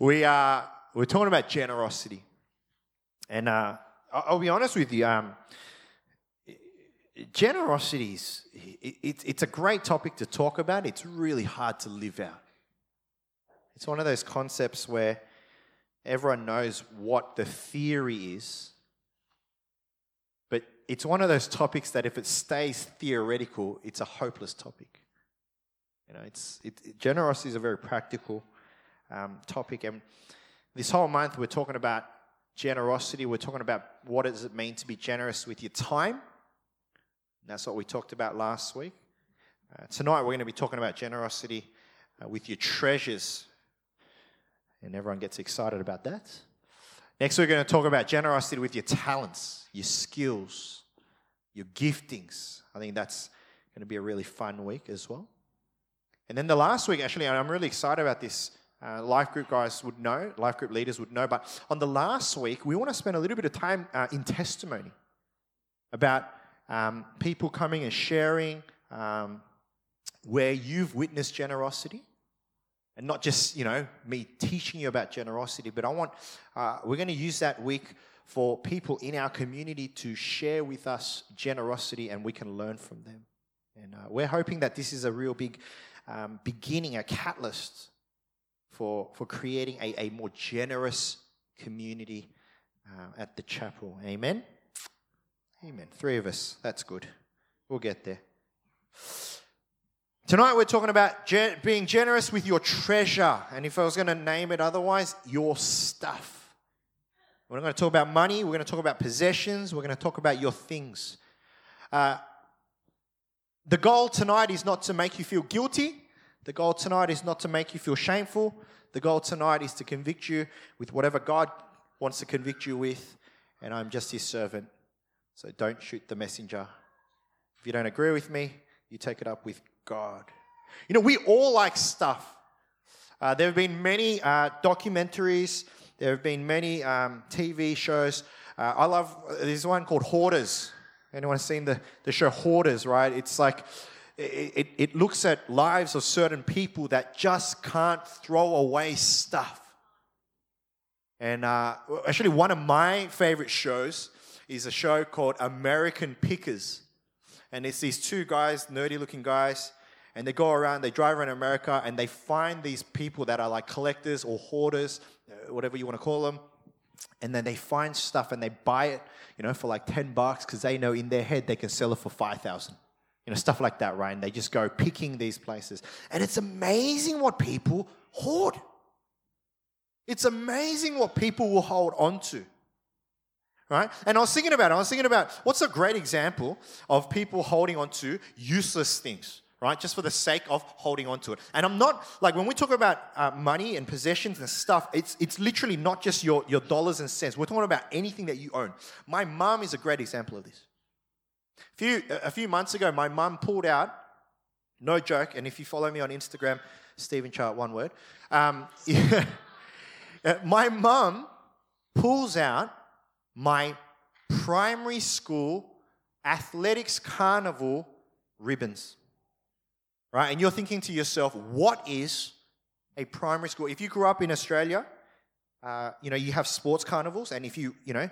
We are we're talking about generosity, and uh, I'll, be honest with you. Um, generosity is it, it, it's a great topic to talk about. It's really hard to live out. It's one of those concepts where everyone knows what the theory is, but it's one of those topics that if it stays theoretical, it's a hopeless topic. You know, it's it, generosity is a very practical um, topic, and this whole month we're talking about generosity. We're talking about what does it mean to be generous with your time. That's what we talked about last week. Uh, tonight we're going to be talking about generosity uh, with your treasures, and everyone gets excited about that. Next, we're going to talk about generosity with your talents, your skills, your giftings. I think that's going to be a really fun week as well. And then the last week, actually, I'm really excited about this. Uh, life group guys would know, life group leaders would know, but on the last week, we want to spend a little bit of time uh, in testimony about um, people coming and sharing um, where you've witnessed generosity. And not just you know me teaching you about generosity but i want uh, we're going to use that week for people in our community to share with us generosity and we can learn from them. And uh, we're hoping that this is a real big um, beginning a catalyst for for creating a, a more generous community uh, at the chapel amen amen three of us that's good we'll get there Tonight we're talking about gen- being generous with your treasure. And if I was going to name it otherwise, your stuff. We're not going to talk about money. We're going to talk about possessions. We're going to talk about your things. Uh, the goal tonight is not to make you feel guilty. The goal tonight is not to make you feel shameful. The goal tonight is to convict you with whatever God wants to convict you with. And I'm just his servant. So don't shoot the messenger. If you don't agree with me, you take it up with God. You know, we all like stuff. Uh, there have been many uh, documentaries, there have been many um, TV shows. Uh, I love, there's one called Hoarders. Anyone seen the, the show Hoarders, right? It's like, it, it, looks at lives of certain people that just can't throw away stuff. And uh, actually, one of my favorite shows is a show called American Pickers. And it's these two guys, nerdy looking guys, and they go around, they drive around America, and they find these people that are like collectors or hoarders, uh, whatever you want to call them. And then they find stuff and they buy it, you know, for like 10 bucks because they know in their head they can sell it for 5,000. You know, stuff like that, right? And they just go picking these places. And it's amazing what people hoard. It's amazing what people will hold on to right? And I was thinking about it. I was thinking about what's a great example of people holding on to useless things, right? Just for the sake of holding on to it. And I'm not like when we talk about uh, money and possessions and stuff. It's it's literally not just your your dollars and cents. We're talking about anything that you own. My mom is a great example of this. A few a few months ago, my mum pulled out. No joke. And if you follow me on Instagram, Stephen Chart, one word. Um, my mum pulls out my primary school athletics carnival ribbons. Right? And you're thinking to yourself, what is a primary school? If you grew up in Australia, uh, you know, you have sports carnivals, and if you, you know,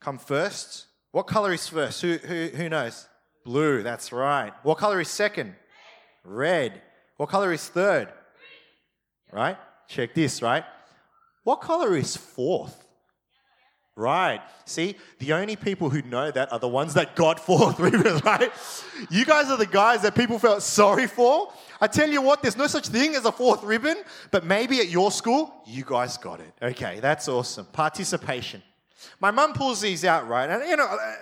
come first, what color is first? Who, who, who knows? Blue, that's right. What color is second? Red. What color is third? Right? Check this, right? What color is fourth? Right. See, the only people who know that are the ones that got fourth right? You guys are the guys that people felt sorry for. I tell you what, there's no such thing as a fourth ribbon, but maybe at your school, you guys got it. Okay, that's awesome. Participation. My mum pulls these out, right? And, you know, uh,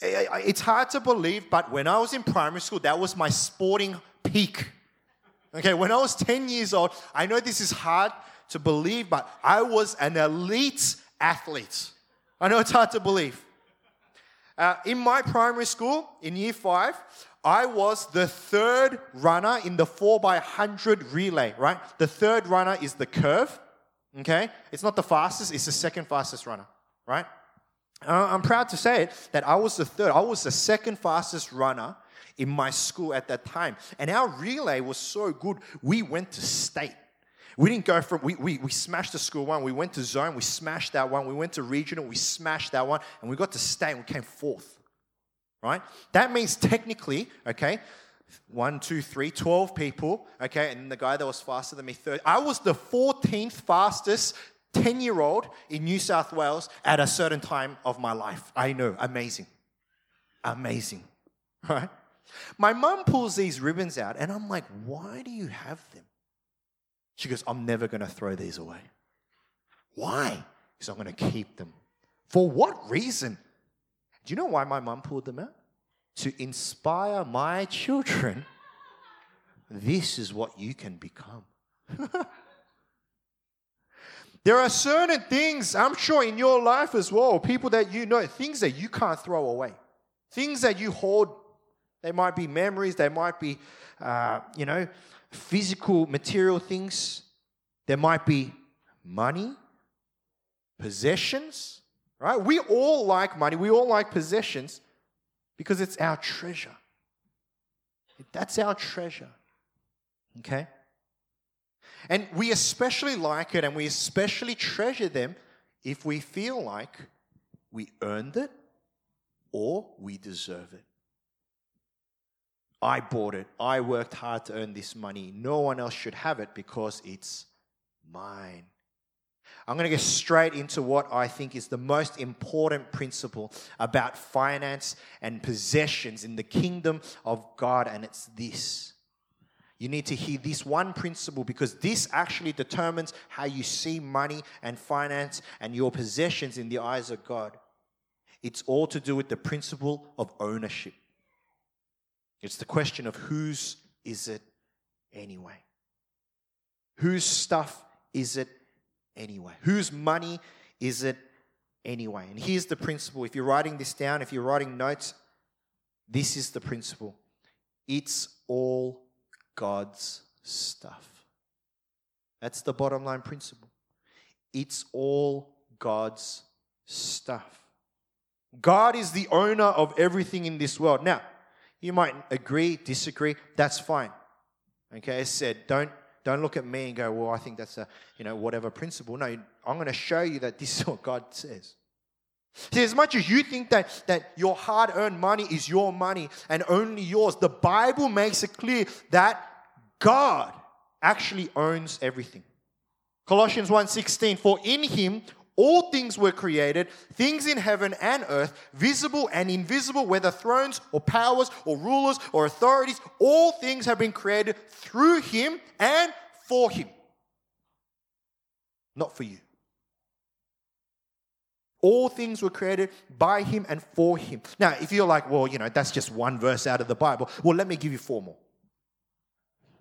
it's hard to believe, but when I was in primary school, that was my sporting peak. Okay, when I was 10 years old, I know this is hard to believe, but I was an elite athlete. I know it's hard to believe. Uh, in my primary school, in year five, I was the third runner in the 4x100 relay, right? The third runner is the curve, okay? It's not the fastest, it's the second fastest runner, right? Uh, I'm proud to say that I was the third, I was the second fastest runner in my school at that time. And our relay was so good, we went to state. We didn't go from, we, we, we smashed the school one, we went to zone, we smashed that one, we went to regional, we smashed that one, and we got to state and we came fourth. Right? That means technically, okay, one, two, three, 12 people, okay, and the guy that was faster than me, third. I was the 14th fastest 10 year old in New South Wales at a certain time of my life. I know, amazing. Amazing, right? My mum pulls these ribbons out, and I'm like, why do you have them? She goes, I'm never going to throw these away. Why? Because I'm going to keep them. For what reason? Do you know why my mum pulled them out? To inspire my children. This is what you can become. there are certain things, I'm sure, in your life as well, people that you know, things that you can't throw away, things that you hold. They might be memories, they might be, uh, you know, physical, material things. There might be money, possessions, right? We all like money, we all like possessions because it's our treasure. That's our treasure. Okay? And we especially like it and we especially treasure them if we feel like we earned it or we deserve it. I bought it. I worked hard to earn this money. No one else should have it because it's mine. I'm going to get straight into what I think is the most important principle about finance and possessions in the kingdom of God, and it's this. You need to hear this one principle because this actually determines how you see money and finance and your possessions in the eyes of God. It's all to do with the principle of ownership. It's the question of whose is it anyway? Whose stuff is it anyway? Whose money is it anyway? And here's the principle. If you're writing this down, if you're writing notes, this is the principle. It's all God's stuff. That's the bottom line principle. It's all God's stuff. God is the owner of everything in this world. Now, you might agree, disagree, that's fine. Okay, as said, don't don't look at me and go, well, I think that's a, you know, whatever principle. No, I'm going to show you that this is what God says. See, as much as you think that, that your hard earned money is your money and only yours, the Bible makes it clear that God actually owns everything. Colossians 1:16 for in him all things were created, things in heaven and earth, visible and invisible, whether thrones or powers or rulers or authorities, all things have been created through him and for him. Not for you. All things were created by him and for him. Now, if you're like, well, you know, that's just one verse out of the Bible, well, let me give you four more.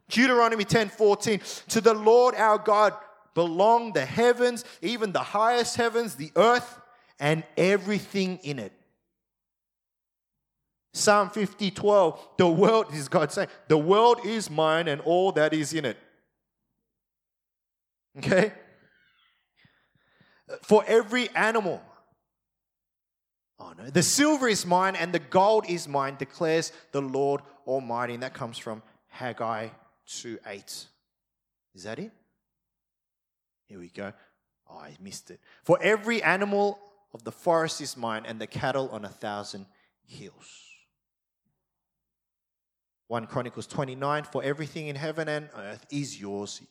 Deuteronomy 10 14. To the Lord our God belong the heavens, even the highest heavens, the earth, and everything in it. Psalm 50, 12, the world is God saying, the world is mine and all that is in it. Okay? For every animal. Oh no, the silver is mine and the gold is mine, declares the Lord Almighty. And that comes from Haggai 2 8. Is that it? Here we go. Oh, I missed it. For every animal of the forest is mine, and the cattle on a thousand hills. 1 Chronicles 29 For everything in heaven and earth is yours.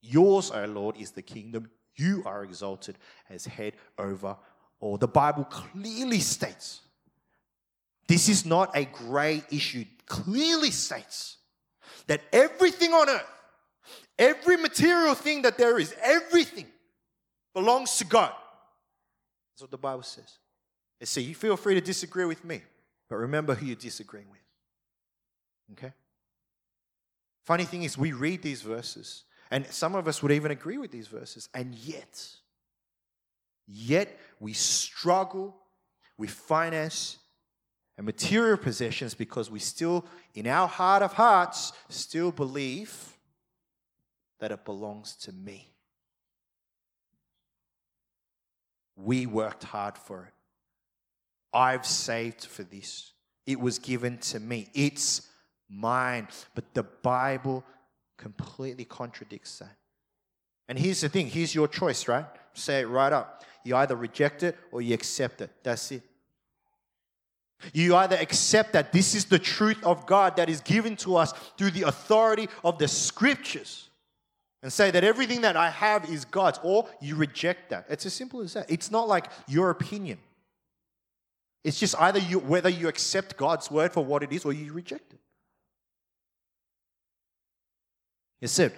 Yours, O Lord, is the kingdom. You are exalted as head over all. The Bible clearly states this is not a grey issue, clearly states that everything on earth Every material thing that there is, everything belongs to God. That's what the Bible says. And so you feel free to disagree with me, but remember who you're disagreeing with. Okay? Funny thing is, we read these verses, and some of us would even agree with these verses, and yet, yet we struggle with finance and material possessions because we still, in our heart of hearts, still believe that it belongs to me. We worked hard for it. I've saved for this. It was given to me. It's mine. But the Bible completely contradicts that. And here's the thing here's your choice, right? Say it right up. You either reject it or you accept it. That's it. You either accept that this is the truth of God that is given to us through the authority of the scriptures and say that everything that I have is God's, or you reject that. It's as simple as that. It's not like your opinion. It's just either you, whether you accept God's word for what it is or you reject it. You said,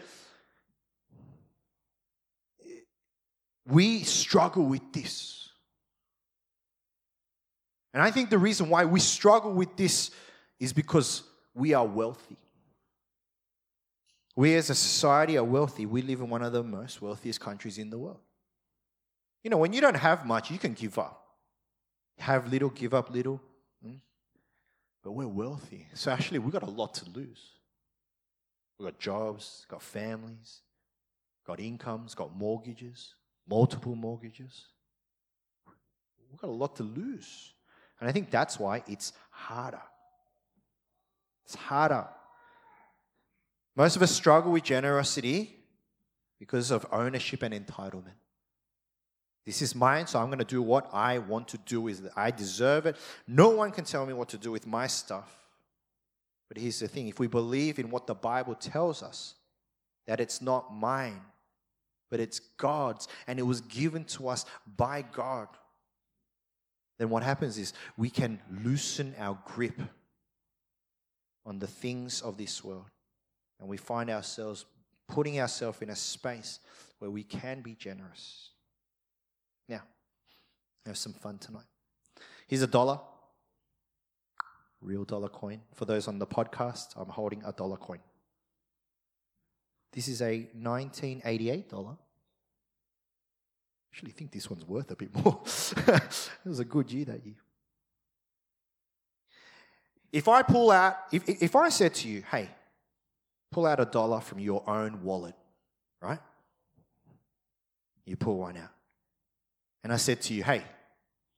we struggle with this. And I think the reason why we struggle with this is because we are wealthy. We as a society are wealthy. We live in one of the most wealthiest countries in the world. You know, when you don't have much, you can give up. Have little, give up little. Hmm? But we're wealthy. So actually, we've got a lot to lose. We've got jobs, got families, got incomes, got mortgages, multiple mortgages. We've got a lot to lose. And I think that's why it's harder. It's harder most of us struggle with generosity because of ownership and entitlement. This is mine, so I'm going to do what I want to do with it. I deserve it. No one can tell me what to do with my stuff. But here's the thing if we believe in what the Bible tells us, that it's not mine, but it's God's, and it was given to us by God, then what happens is we can loosen our grip on the things of this world. And we find ourselves putting ourselves in a space where we can be generous. Now, have some fun tonight. Here's a dollar, real dollar coin. For those on the podcast, I'm holding a dollar coin. This is a 1988 dollar. Actually, think this one's worth a bit more. it was a good year that year. If I pull out, if, if I said to you, hey, pull out a dollar from your own wallet, right? You pull one out. And I said to you, hey,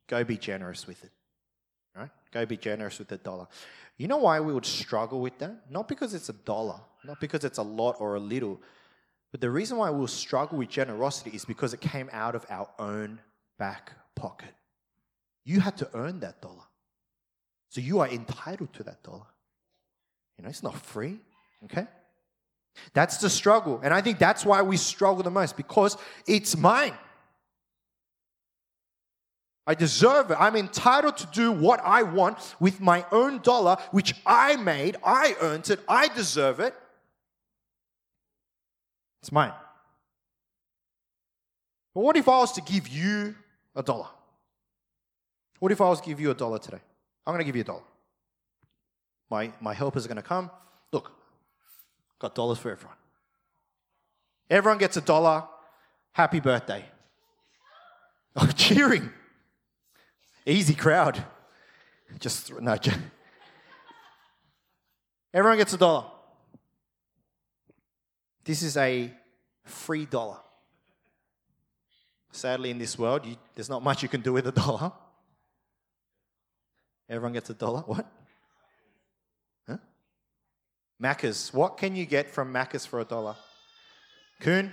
go be generous with it? Go be generous with the dollar. You know why we would struggle with that? Not because it's a dollar, not because it's a lot or a little, but the reason why we'll struggle with generosity is because it came out of our own back pocket. You had to earn that dollar. So you are entitled to that dollar. You know, it's not free, okay? That's the struggle. And I think that's why we struggle the most because it's mine. I deserve it. I'm entitled to do what I want with my own dollar, which I made. I earned it. I deserve it. It's mine. But what if I was to give you a dollar? What if I was to give you a dollar today? I'm going to give you a dollar. My, my helpers are going to come. Look, Got dollars for everyone. Everyone gets a dollar. Happy birthday. Oh, cheering. Easy crowd. Just, no. Just. Everyone gets a dollar. This is a free dollar. Sadly, in this world, you, there's not much you can do with a dollar. Everyone gets a dollar. What? Huh? Macca's. What can you get from Macca's for a dollar? Coon?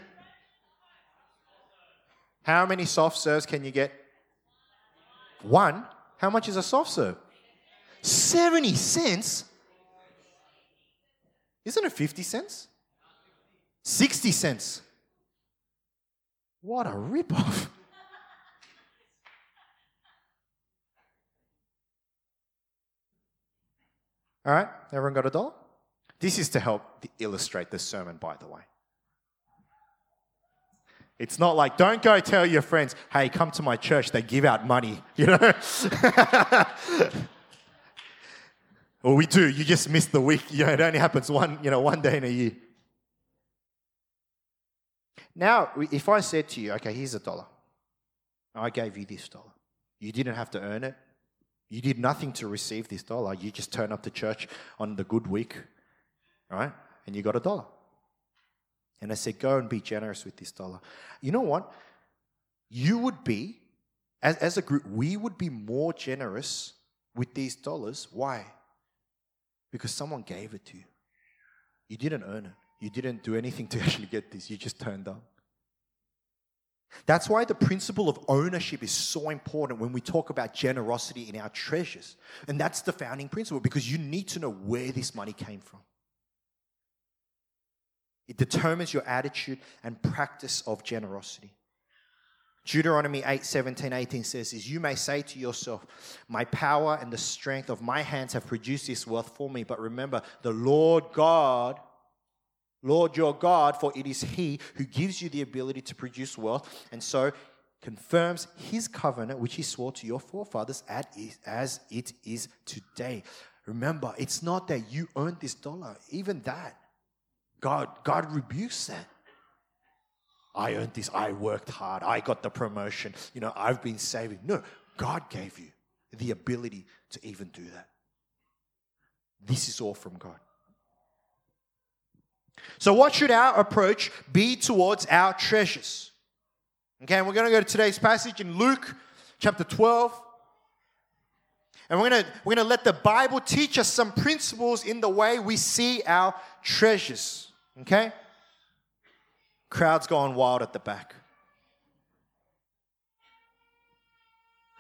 How many soft serves can you get? One? How much is a soft serve? 70 cents? Isn't it 50 cents? 60 cents. What a ripoff. All right, everyone got a dollar? This is to help illustrate the sermon, by the way. It's not like, don't go tell your friends, hey, come to my church, they give out money, you know? well, we do, you just missed the week, you know, it only happens one, you know, one day in a year. Now, if I said to you, okay, here's a dollar, I gave you this dollar, you didn't have to earn it, you did nothing to receive this dollar, you just turn up to church on the good week right? And you got a dollar. And I said, go and be generous with this dollar. You know what? You would be, as, as a group, we would be more generous with these dollars. Why? Because someone gave it to you. You didn't earn it. You didn't do anything to actually get this. You just turned up. That's why the principle of ownership is so important when we talk about generosity in our treasures. And that's the founding principle because you need to know where this money came from. It determines your attitude and practice of generosity. Deuteronomy 8 17, 18 says is you may say to yourself, My power and the strength of my hands have produced this wealth for me. But remember, the Lord God, Lord your God, for it is He who gives you the ability to produce wealth, and so confirms His covenant which He swore to your forefathers as it is today. Remember, it's not that you earned this dollar, even that. God, God rebukes that. I earned this, I worked hard, I got the promotion, you know, I've been saving. No, God gave you the ability to even do that. This is all from God. So, what should our approach be towards our treasures? Okay, we're going to go to today's passage in Luke chapter 12. And we're going to, we're going to let the Bible teach us some principles in the way we see our treasures. Okay? Crowd's going wild at the back.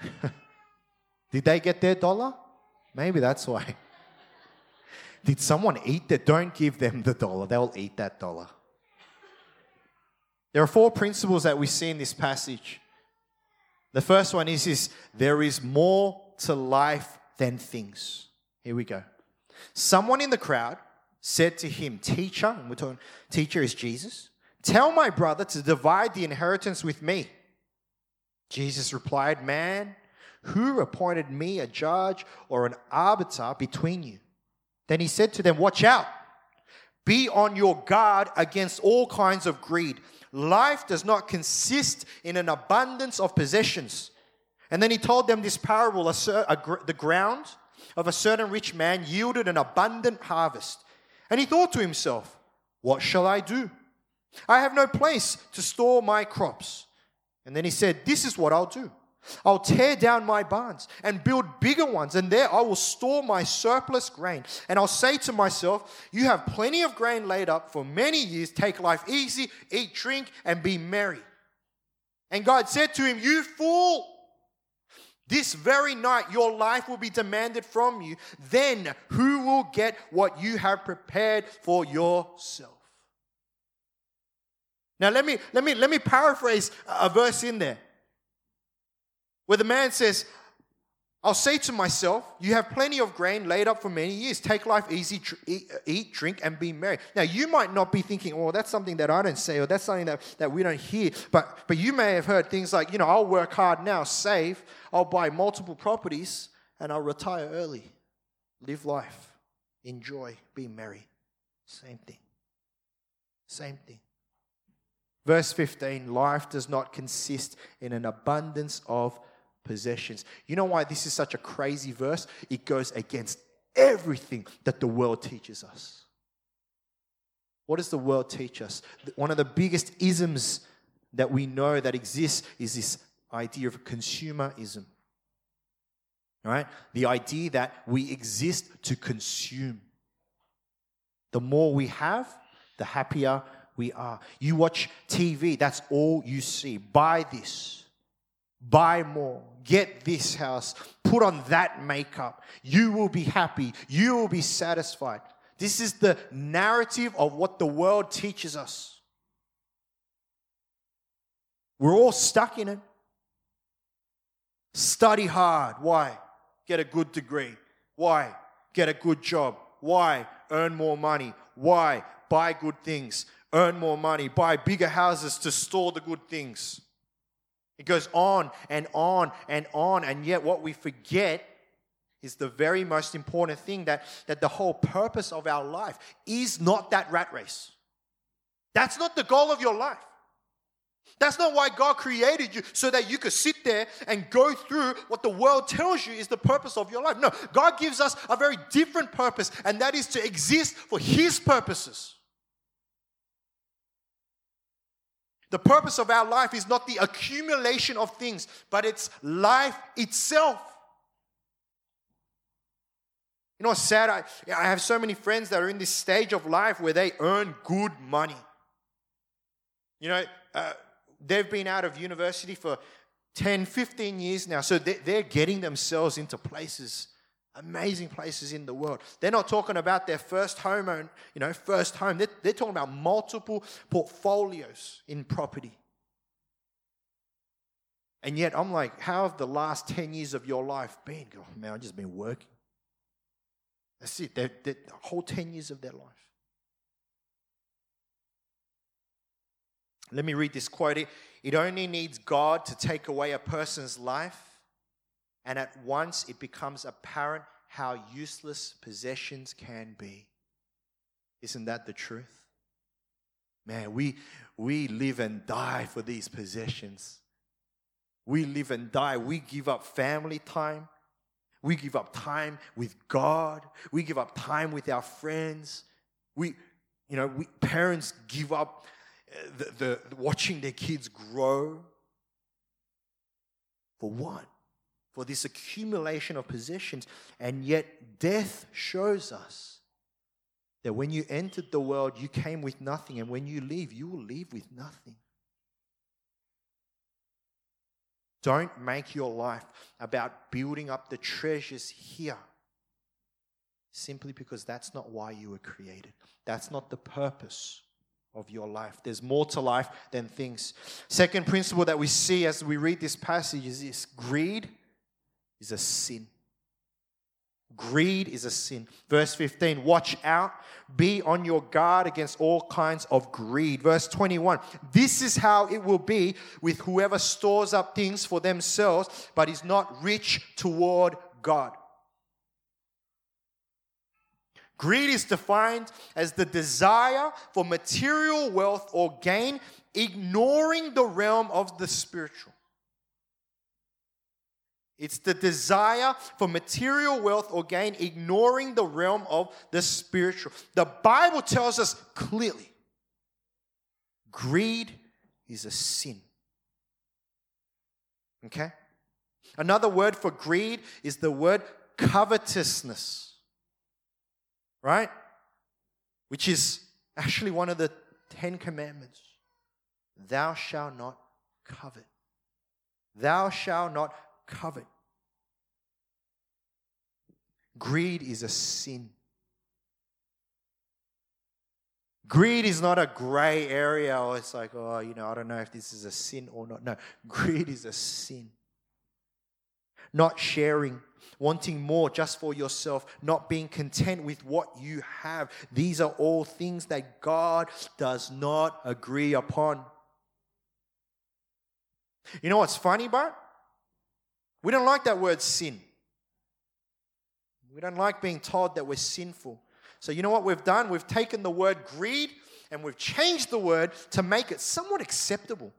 Did they get their dollar? Maybe that's why. Did someone eat that? Don't give them the dollar, they'll eat that dollar. There are four principles that we see in this passage. The first one is, is there is more to life than things. Here we go. Someone in the crowd said to him, Teacher, and we're talking, teacher is Jesus, tell my brother to divide the inheritance with me. Jesus replied, Man, who appointed me a judge or an arbiter between you? Then he said to them, Watch out. Be on your guard against all kinds of greed. Life does not consist in an abundance of possessions. And then he told them this parable the ground of a certain rich man yielded an abundant harvest. And he thought to himself, What shall I do? I have no place to store my crops. And then he said, This is what I'll do. I'll tear down my barns and build bigger ones, and there I will store my surplus grain. And I'll say to myself, You have plenty of grain laid up for many years. Take life easy, eat, drink, and be merry. And God said to him, You fool! This very night your life will be demanded from you. Then who will get what you have prepared for yourself? Now let me let me let me paraphrase a verse in there where the man says, I'll say to myself, You have plenty of grain laid up for many years. Take life easy, tr- eat, drink, and be merry. Now, you might not be thinking, Oh, that's something that I don't say, or that's something that, that we don't hear. But, but you may have heard things like, You know, I'll work hard now, save, I'll buy multiple properties, and I'll retire early. Live life, enjoy, be merry. Same thing. Same thing. Verse 15 life does not consist in an abundance of possessions. You know why this is such a crazy verse? It goes against everything that the world teaches us. What does the world teach us? One of the biggest isms that we know that exists is this idea of consumerism. Right? The idea that we exist to consume. The more we have, the happier we are. You watch TV, that's all you see. Buy this, buy more, get this house, put on that makeup. You will be happy, you will be satisfied. This is the narrative of what the world teaches us. We're all stuck in it. Study hard. Why? Get a good degree. Why? Get a good job. Why? Earn more money. Why? Buy good things. Earn more money. Buy bigger houses to store the good things. It goes on and on and on. And yet, what we forget is the very most important thing that, that the whole purpose of our life is not that rat race. That's not the goal of your life. That's not why God created you, so that you could sit there and go through what the world tells you is the purpose of your life. No, God gives us a very different purpose, and that is to exist for His purposes. The purpose of our life is not the accumulation of things, but it's life itself. You know what's sad? I, I have so many friends that are in this stage of life where they earn good money. You know, uh, they've been out of university for 10, 15 years now. So they're getting themselves into places, amazing places in the world. They're not talking about their first home, you know, first home. They're, they're talking about multiple portfolios in property. And yet I'm like, how have the last 10 years of your life been? Oh, man, I've just been working. That's it. They're, they're, the whole 10 years of their life. Let me read this quote. It only needs God to take away a person's life, and at once it becomes apparent how useless possessions can be. Isn't that the truth? Man, we, we live and die for these possessions. We live and die. We give up family time. We give up time with God. We give up time with our friends. We, you know, we, parents give up the, the, the watching their kids grow. For what? For this accumulation of possessions. And yet, death shows us that when you entered the world, you came with nothing. And when you leave, you will leave with nothing. Don't make your life about building up the treasures here simply because that's not why you were created. That's not the purpose of your life. There's more to life than things. Second principle that we see as we read this passage is this greed is a sin. Greed is a sin. Verse 15, watch out, be on your guard against all kinds of greed. Verse 21, this is how it will be with whoever stores up things for themselves, but is not rich toward God. Greed is defined as the desire for material wealth or gain, ignoring the realm of the spiritual. It's the desire for material wealth or gain, ignoring the realm of the spiritual. The Bible tells us clearly greed is a sin. Okay? Another word for greed is the word covetousness right? Which is actually one of the Ten Commandments. Thou shalt not covet. Thou shalt not covet. Greed is a sin. Greed is not a gray area or it's like, oh, you know, I don't know if this is a sin or not. No, greed is a sin. Not sharing wanting more just for yourself, not being content with what you have. These are all things that God does not agree upon. You know what's funny, Bart? We don't like that word sin. We don't like being told that we're sinful. So, you know what we've done? We've taken the word greed and we've changed the word to make it somewhat acceptable.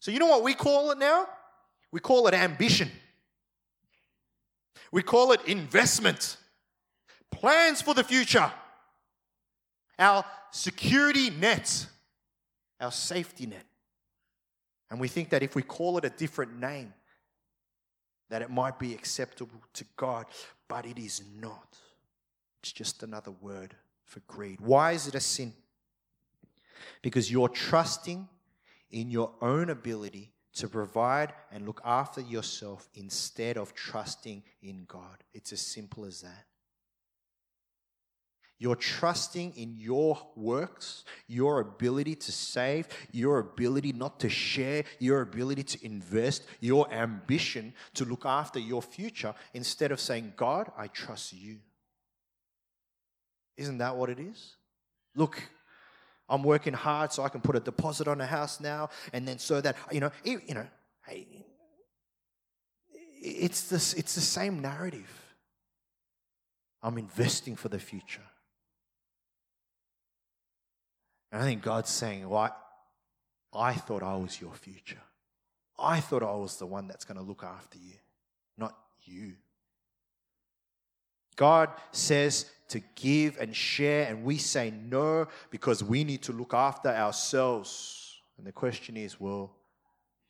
So, you know what we call it now? We call it ambition. We call it investment, plans for the future, our security net, our safety net. And we think that if we call it a different name, that it might be acceptable to God, but it is not. It's just another word for greed. Why is it a sin? Because you're trusting in your own ability to provide and look after yourself instead of trusting in God. It's as simple as that. You're trusting in your works, your ability to save, your ability not to share, your ability to invest, your ambition to look after your future instead of saying, God, I trust you. Isn't that what it is? Look, I'm working hard so I can put a deposit on a house now, and then so that you know, you know, hey, it's this, it's the same narrative. I'm investing for the future. And I think God's saying, well, I, I thought I was your future. I thought I was the one that's going to look after you, not you. God says to give and share, and we say no because we need to look after ourselves. And the question is well,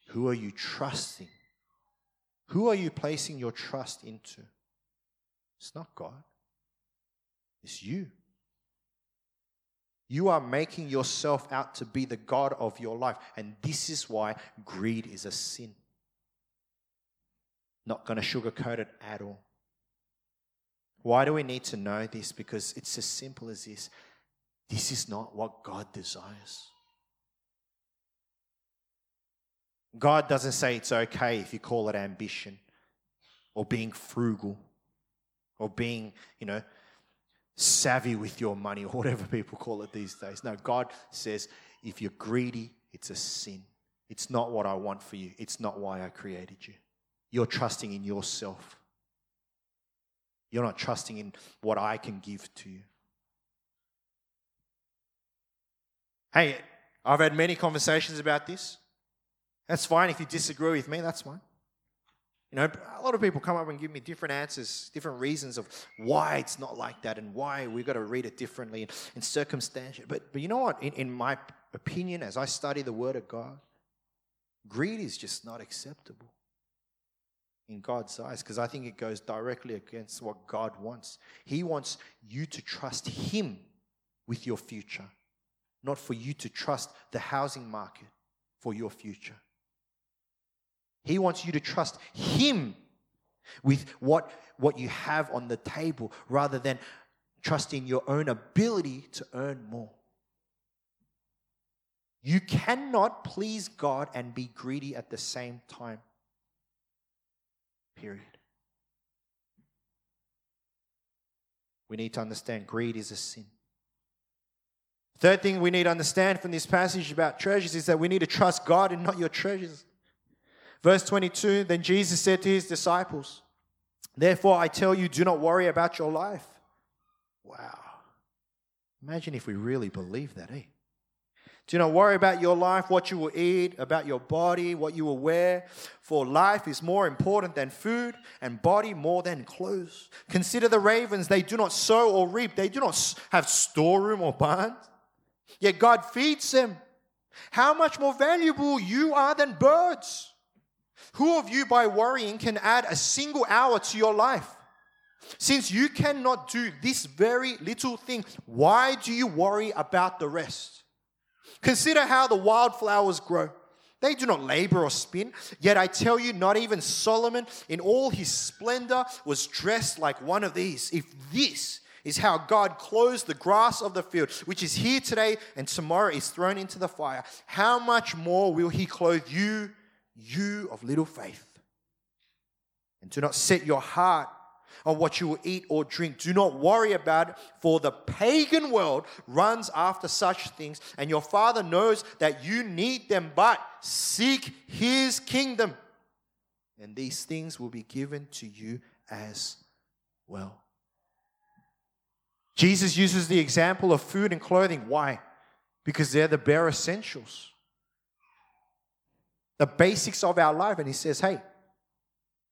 who are you trusting? Who are you placing your trust into? It's not God, it's you. You are making yourself out to be the God of your life. And this is why greed is a sin. Not going to sugarcoat it at all. Why do we need to know this? Because it's as simple as this this is not what God desires. God doesn't say it's okay if you call it ambition or being frugal or being, you know, savvy with your money or whatever people call it these days. No, God says if you're greedy, it's a sin. It's not what I want for you. It's not why I created you. You're trusting in yourself. You're not trusting in what I can give to you. Hey, I've had many conversations about this. That's fine. If you disagree with me, that's fine. You know, a lot of people come up and give me different answers, different reasons of why it's not like that and why we've got to read it differently and, and circumstantial. But, but you know what? In, in my opinion, as I study the Word of God, greed is just not acceptable in God's eyes because I think it goes directly against what God wants. He wants you to trust Him with your future, not for you to trust the housing market for your future. He wants you to trust Him with what, what you have on the table rather than trusting your own ability to earn more. You cannot please God and be greedy at the same time. Period. We need to understand greed is a sin. Third thing we need to understand from this passage about treasures is that we need to trust God and not your treasures. Verse 22 Then Jesus said to his disciples, Therefore I tell you, do not worry about your life. Wow. Imagine if we really believe that, eh? Do not worry about your life, what you will eat, about your body, what you will wear. For life is more important than food, and body more than clothes. Consider the ravens, they do not sow or reap, they do not have storeroom or barn. Yet God feeds them. How much more valuable you are than birds. Who of you, by worrying, can add a single hour to your life? Since you cannot do this very little thing, why do you worry about the rest? Consider how the wildflowers grow. They do not labor or spin. Yet I tell you, not even Solomon in all his splendor was dressed like one of these. If this is how God clothes the grass of the field, which is here today and tomorrow is thrown into the fire, how much more will he clothe you? You of little faith. And do not set your heart on what you will eat or drink. Do not worry about it, for the pagan world runs after such things, and your Father knows that you need them. But seek His kingdom, and these things will be given to you as well. Jesus uses the example of food and clothing. Why? Because they're the bare essentials the basics of our life. And he says, hey,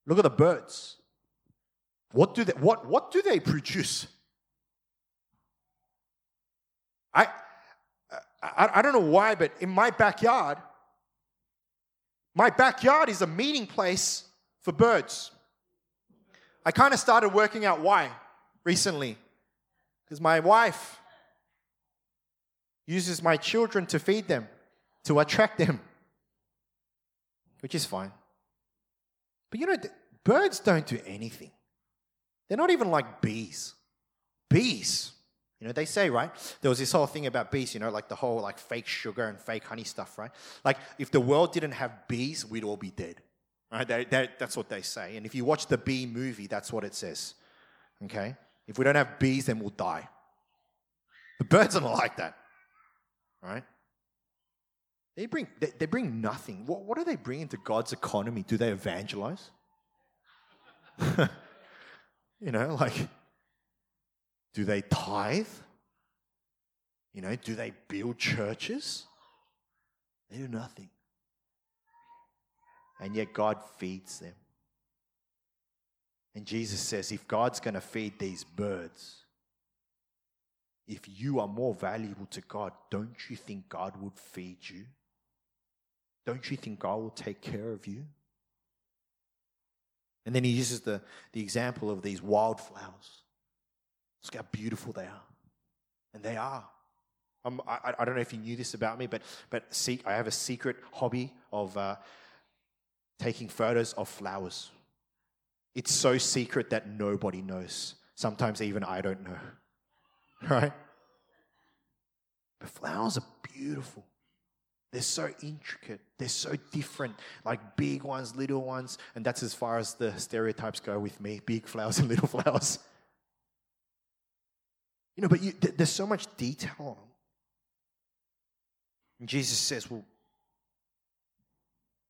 look at the birds. What do they, what, what do they produce? I, I, I don't know why, but in my backyard, my backyard is a meeting place for birds. I kind of started working out why recently. Because my wife uses my children to feed them, to attract them which is fine. But you know, birds don't do anything. They're not even like bees. Bees, you know, they say, right? There was this whole thing about bees, you know, like the whole like fake sugar and fake honey stuff, right? Like if the world didn't have bees, we'd all be dead. Right? They, they, that's what they say. And if you watch the bee movie, that's what it says. Okay? If we don't have bees, then we'll die. The birds are not like that. Right? They bring, they, they bring nothing. What, what do they bring into God's economy? Do they evangelize? you know, like, do they tithe? You know, do they build churches? They do nothing. And yet God feeds them. And Jesus says, if God's going to feed these birds, if you are more valuable to God, don't you think God would feed you? Don't you think God will take care of you? And then he uses the, the example of these wildflowers. Look how beautiful they are. And they are. I'm, I, I don't know if you knew this about me, but but see, I have a secret hobby of uh, taking photos of flowers. It's so secret that nobody knows. Sometimes even I don't know. Right? But flowers are beautiful. They're so intricate. They're so different, like big ones, little ones. And that's as far as the stereotypes go with me big flowers and little flowers. You know, but you, th- there's so much detail on them. And Jesus says, well,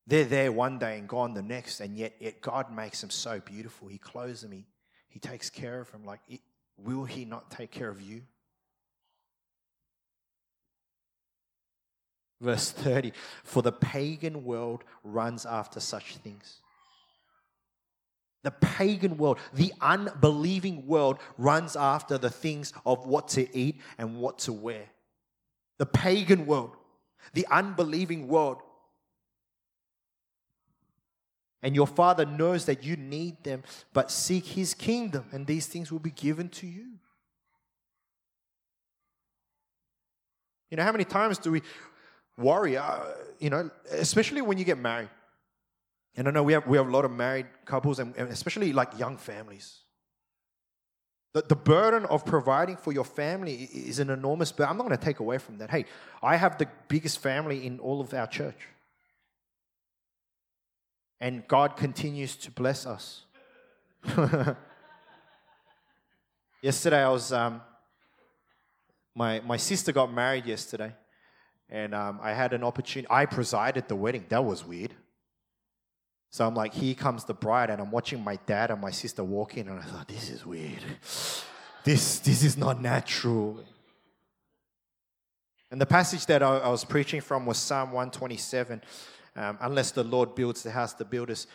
they're there one day and gone the next, and yet, yet God makes them so beautiful. He clothes them, He, he takes care of them. Like, it, will He not take care of you? Verse 30 For the pagan world runs after such things. The pagan world, the unbelieving world, runs after the things of what to eat and what to wear. The pagan world, the unbelieving world. And your Father knows that you need them, but seek His kingdom, and these things will be given to you. You know, how many times do we worry, uh, you know, especially when you get married? And I know we have, we have a lot of married couples and, and especially like young families. The, the burden of providing for your family is an enormous burden. I'm not going to take away from that. Hey, I have the biggest family in all of our church. And God continues to bless us. yesterday, I was, um, my, my sister got married yesterday. And um, I had an opportunity, I presided the wedding. That was weird. So I'm like, here comes the bride, and I'm watching my dad and my sister walk in, and I thought, this is weird. This, this is not natural. And the passage that I, I was preaching from was Psalm 127. Um, Unless the Lord builds the house, the builders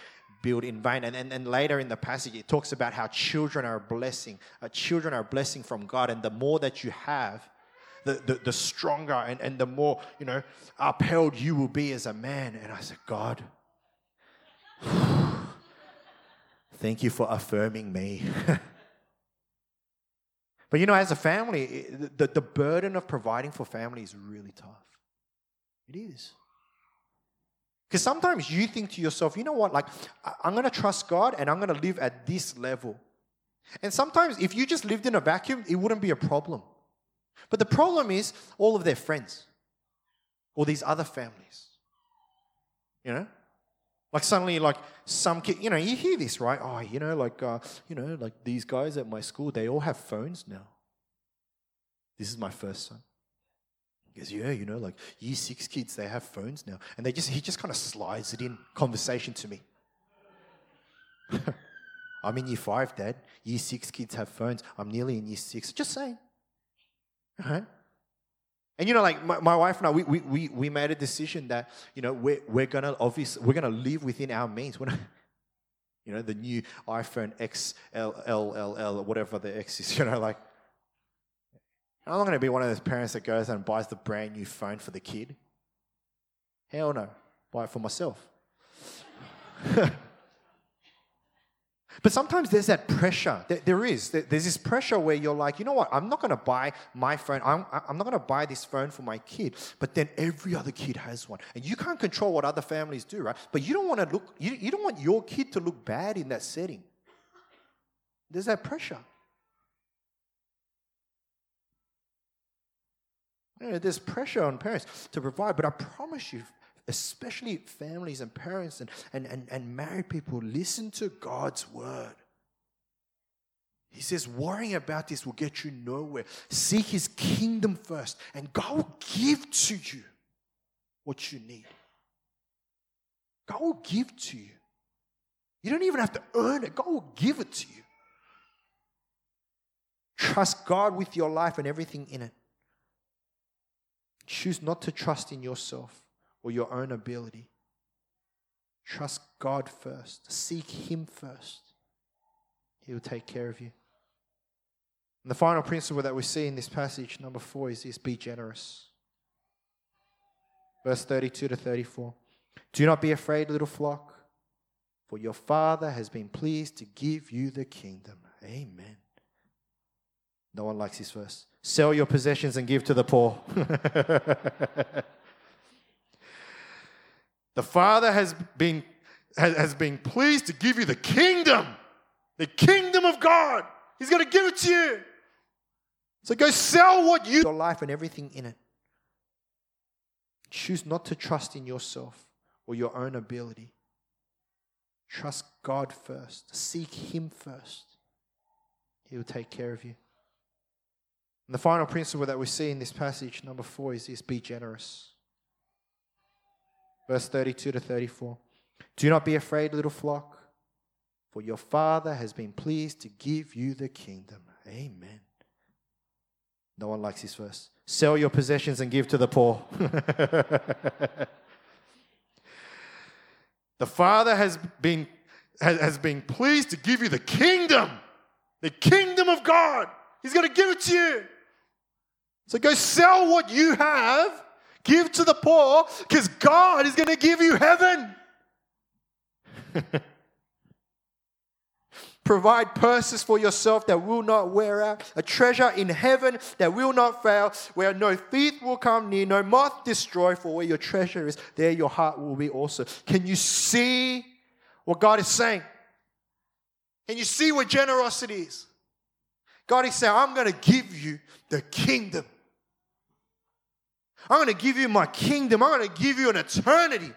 build in vain. And, and, and later in the passage, it talks about how children are a blessing. Uh, children are a blessing from God, and the more that you have, the, the, the stronger and, and the more, you know, upheld you will be as a man. And I said, God, Thank you for affirming me. but you know, as a family, the, the burden of providing for family is really tough. It is. Because sometimes you think to yourself, you know what, like, I'm going to trust God and I'm going to live at this level. And sometimes if you just lived in a vacuum, it wouldn't be a problem. But the problem is all of their friends or these other families. You know? Like suddenly, like some kid, you know, you hear this, right? Oh, you know, like, uh, you know, like these guys at my school, they all have phones now. This is my first son. He goes, yeah, you know, like year six kids, they have phones now. And they just, he just kind of slides it in conversation to me. I'm in year five, dad. Year six kids have phones. I'm nearly in year six. Just saying. Right? And you know, like my, my wife and I, we, we, we, we made a decision that, you know, we're, we're gonna obviously, we're gonna live within our means. We're not, you know, the new iPhone XLLL, or whatever the X is, you know, like, I'm not gonna be one of those parents that goes and buys the brand new phone for the kid. Hell no. Buy it for myself. But sometimes there's that pressure. There is. There's this pressure where you're like, you know what? I'm not going to buy my phone. I'm, I'm not going to buy this phone for my kid. But then every other kid has one. And you can't control what other families do, right? But you don't want to look, you, you don't want your kid to look bad in that setting. There's that pressure. You know, there's pressure on parents to provide, but I promise you, especially families and parents and, and, and, and married people, listen to God's word. He says, worrying about this will get you nowhere. Seek his kingdom first, and God will give to you what you need. God will give to you. You don't even have to earn it, God will give it to you. Trust God with your life and everything in it. Choose not to trust in yourself or your own ability. Trust God first, seek Him first. He will take care of you. And the final principle that we see in this passage, number four, is this be generous. Verse 32 to 34. Do not be afraid, little flock, for your Father has been pleased to give you the kingdom. Amen. No one likes this verse. Sell your possessions and give to the poor. the Father has been, has, been pleased to give you the kingdom, the kingdom of God. He's going to give it to you. So go sell what you your life and everything in it. Choose not to trust in yourself or your own ability. Trust God first. Seek Him first. He will take care of you. And the final principle that we see in this passage, number four, is this be generous. Verse 32 to 34. Do not be afraid, little flock, for your Father has been pleased to give you the kingdom. Amen. No one likes this verse. Sell your possessions and give to the poor. the Father has been, has, been pleased to give you the kingdom, the kingdom of God. He's going to give it to you. So go sell what you have, give to the poor, because God is going to give you heaven. Provide purses for yourself that will not wear out, a treasure in heaven that will not fail, where no thief will come near, no moth destroy, for where your treasure is, there your heart will be also. Can you see what God is saying? Can you see what generosity is? God is saying, I'm going to give you the kingdom. I'm going to give you my kingdom. I'm going to give you an eternity.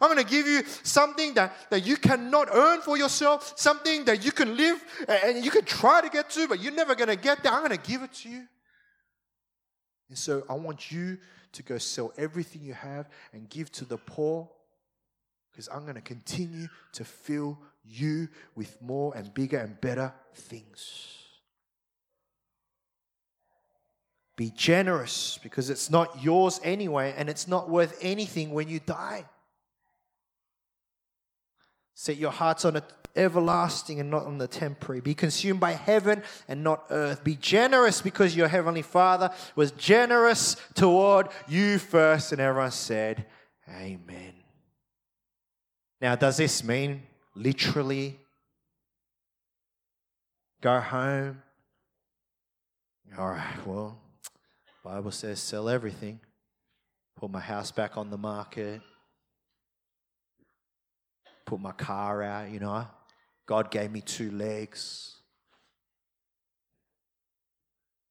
I'm going to give you something that, that you cannot earn for yourself, something that you can live and you can try to get to, but you're never going to get there. I'm going to give it to you. And so I want you to go sell everything you have and give to the poor because I'm going to continue to fill you with more and bigger and better things. Be generous because it's not yours anyway and it's not worth anything when you die. Set your hearts on the everlasting and not on the temporary. Be consumed by heaven and not earth. Be generous because your heavenly Father was generous toward you first. And everyone said, Amen. Now, does this mean literally go home? All right, well, Bible says sell everything, put my house back on the market, put my car out, you know. God gave me two legs,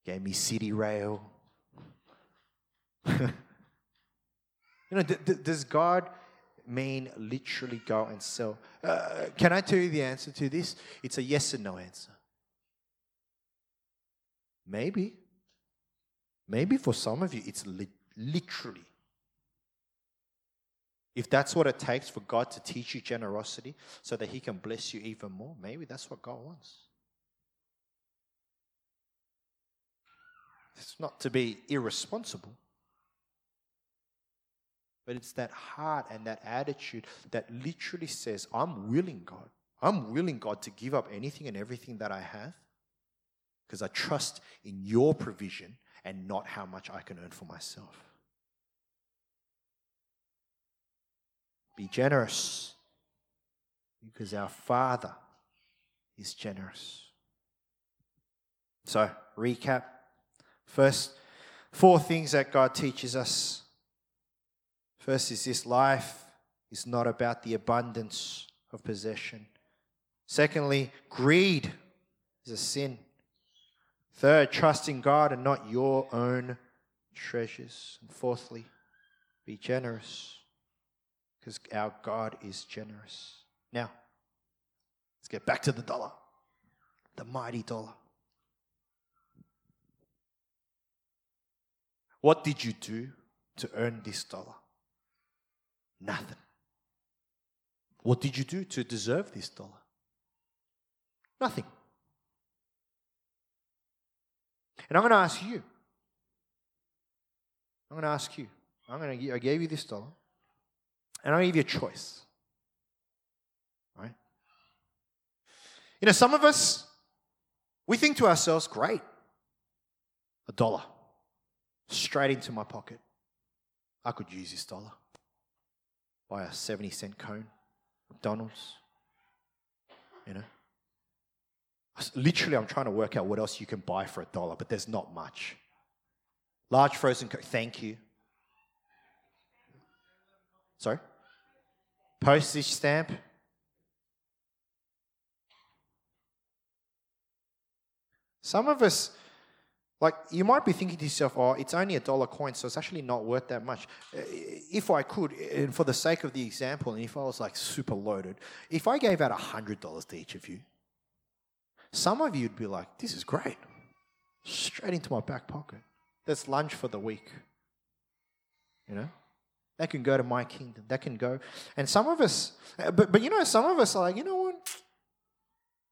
gave me CityRail. you know, d- d- does God mean literally go and sell? Uh, can I tell you the answer to this? It's a yes and no answer. Maybe. Maybe for some of you, it's li- literally. If that's what it takes for God to teach you generosity so that He can bless you even more, maybe that's what God wants. It's not to be irresponsible, but it's that heart and that attitude that literally says, I'm willing, God. I'm willing, God, to give up anything and everything that I have because I trust in your provision and not how much I can earn for myself. Be generous because our Father is generous. So, recap. First, four things that God teaches us. First is this life is not about the abundance of possession. Secondly, greed is a sin. Third, trust in God and not your own treasures. And fourthly, be generous because our God is generous. Now, let's get back to the dollar, the mighty dollar. What did you do to earn this dollar? Nothing. What did you do to deserve this dollar? Nothing. And I'm going to ask you. I'm going to ask you. I'm going to. I gave you this dollar, and I give you a choice. Right? You know, some of us, we think to ourselves, "Great, a dollar, straight into my pocket. I could use this dollar. Buy a seventy cent cone, McDonald's. You know." Literally, I'm trying to work out what else you can buy for a dollar, but there's not much. Large frozen thank you. Sorry? Postage stamp. Some of us, like, you might be thinking to yourself, oh, it's only a dollar coin, so it's actually not worth that much. If I could, and for the sake of the example, and if I was like super loaded, if I gave out $100 to each of you, some of you would be like, this is great. Straight into my back pocket. That's lunch for the week. You know? That can go to my kingdom. That can go. And some of us, uh, but, but you know, some of us are like, you know what?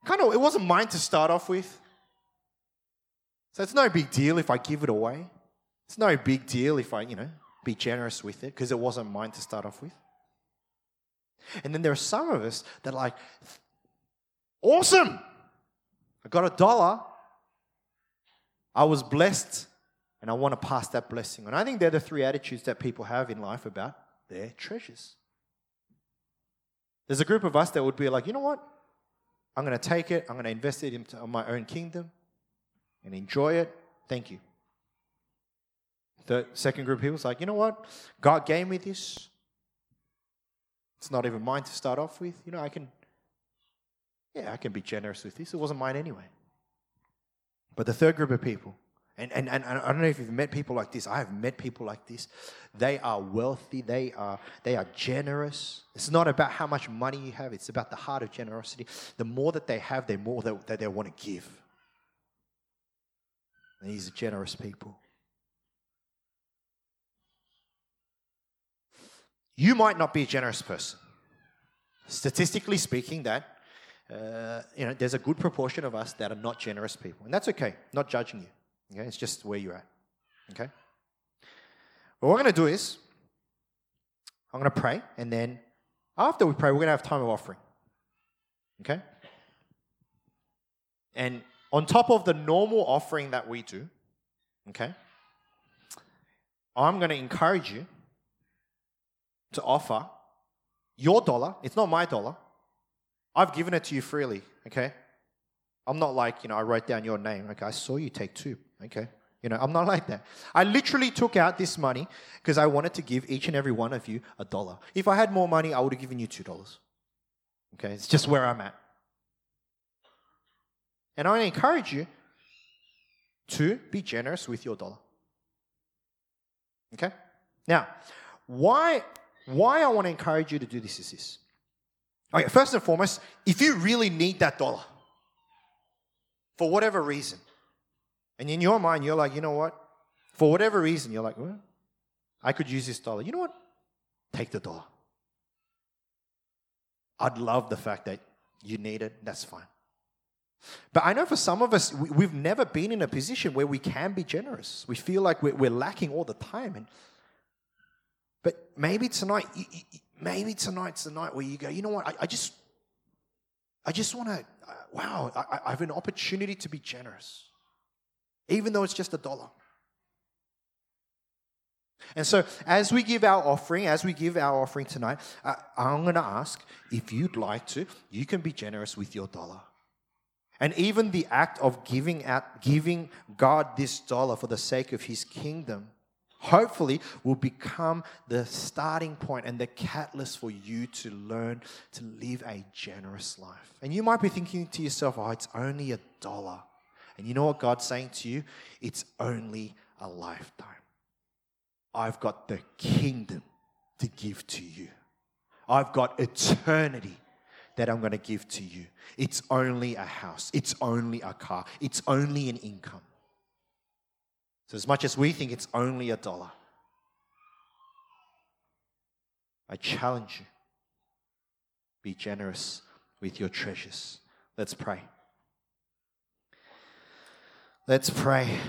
Kind of, it wasn't mine to start off with. So it's no big deal if I give it away. It's no big deal if I, you know, be generous with it because it wasn't mine to start off with. And then there are some of us that are like, awesome! I got a dollar. I was blessed and I want to pass that blessing on. I think they're the three attitudes that people have in life about their treasures. There's a group of us that would be like, you know what? I'm going to take it, I'm going to invest it into my own kingdom and enjoy it. Thank you. The second group of people is like, you know what? God gave me this. It's not even mine to start off with. You know, I can, yeah, I can be generous with this. It wasn't mine anyway. But the third group of people, and, and, and I don't know if you've met people like this. I have met people like this. They are wealthy. They are, they are generous. It's not about how much money you have. It's about the heart of generosity. The more that they have, the more that, that they want to give. And these are generous people. You might not be a generous person. Statistically speaking, that uh, you know, there's a good proportion of us that are not generous people, and that's okay. Not judging you. Okay, it's just where you're at. Okay? What we're going to do is, I'm going to pray, and then after we pray, we're going to have time of offering. Okay? And on top of the normal offering that we do, okay, I'm going to encourage you to offer your dollar. It's not my dollar. I've given it to you freely, okay? I'm not like, you know, I wrote down your name. Okay, I saw you take two. Okay. You know, I'm not like that. I literally took out this money because I wanted to give each and every one of you a dollar. If I had more money, I would have given you two dollars. Okay, it's just where I'm at. And I want to encourage you to be generous with your dollar. Okay? Now, why, why I want to encourage you to do this is this. Okay, first and foremost, if you really need that dollar, for whatever reason, and in your mind, you're like, you know what? For whatever reason, you're like, well, I could use this dollar. You know what? Take the dollar. I'd love the fact that you need it. That's fine. But I know for some of us, we, have never been in a position where we can be generous. We feel like we're, we're lacking all the time. And, but maybe tonight, maybe tonight's the night where you go, you know what? I, I just, I just want to, uh, wow, I, I have an opportunity to be generous even though it's just a dollar. And so, as we give our offering, as we give our offering tonight, uh, I'm going to ask if you'd like to, you can be generous with your dollar. And even the act of giving out, giving God this dollar for the sake of His kingdom, hopefully, will become the starting point and the catalyst for you to learn to live a generous life. And you might be thinking to yourself, "Oh, it's only a dollar." And you know what God's saying to you? It's only a lifetime. I've got the kingdom to give to you. I've got eternity that I'm going to give to you. It's only a house, it's only a car, it's only an income. So, as much as we think it's only a dollar, I challenge you be generous with your treasures. Let's pray. Let's pray.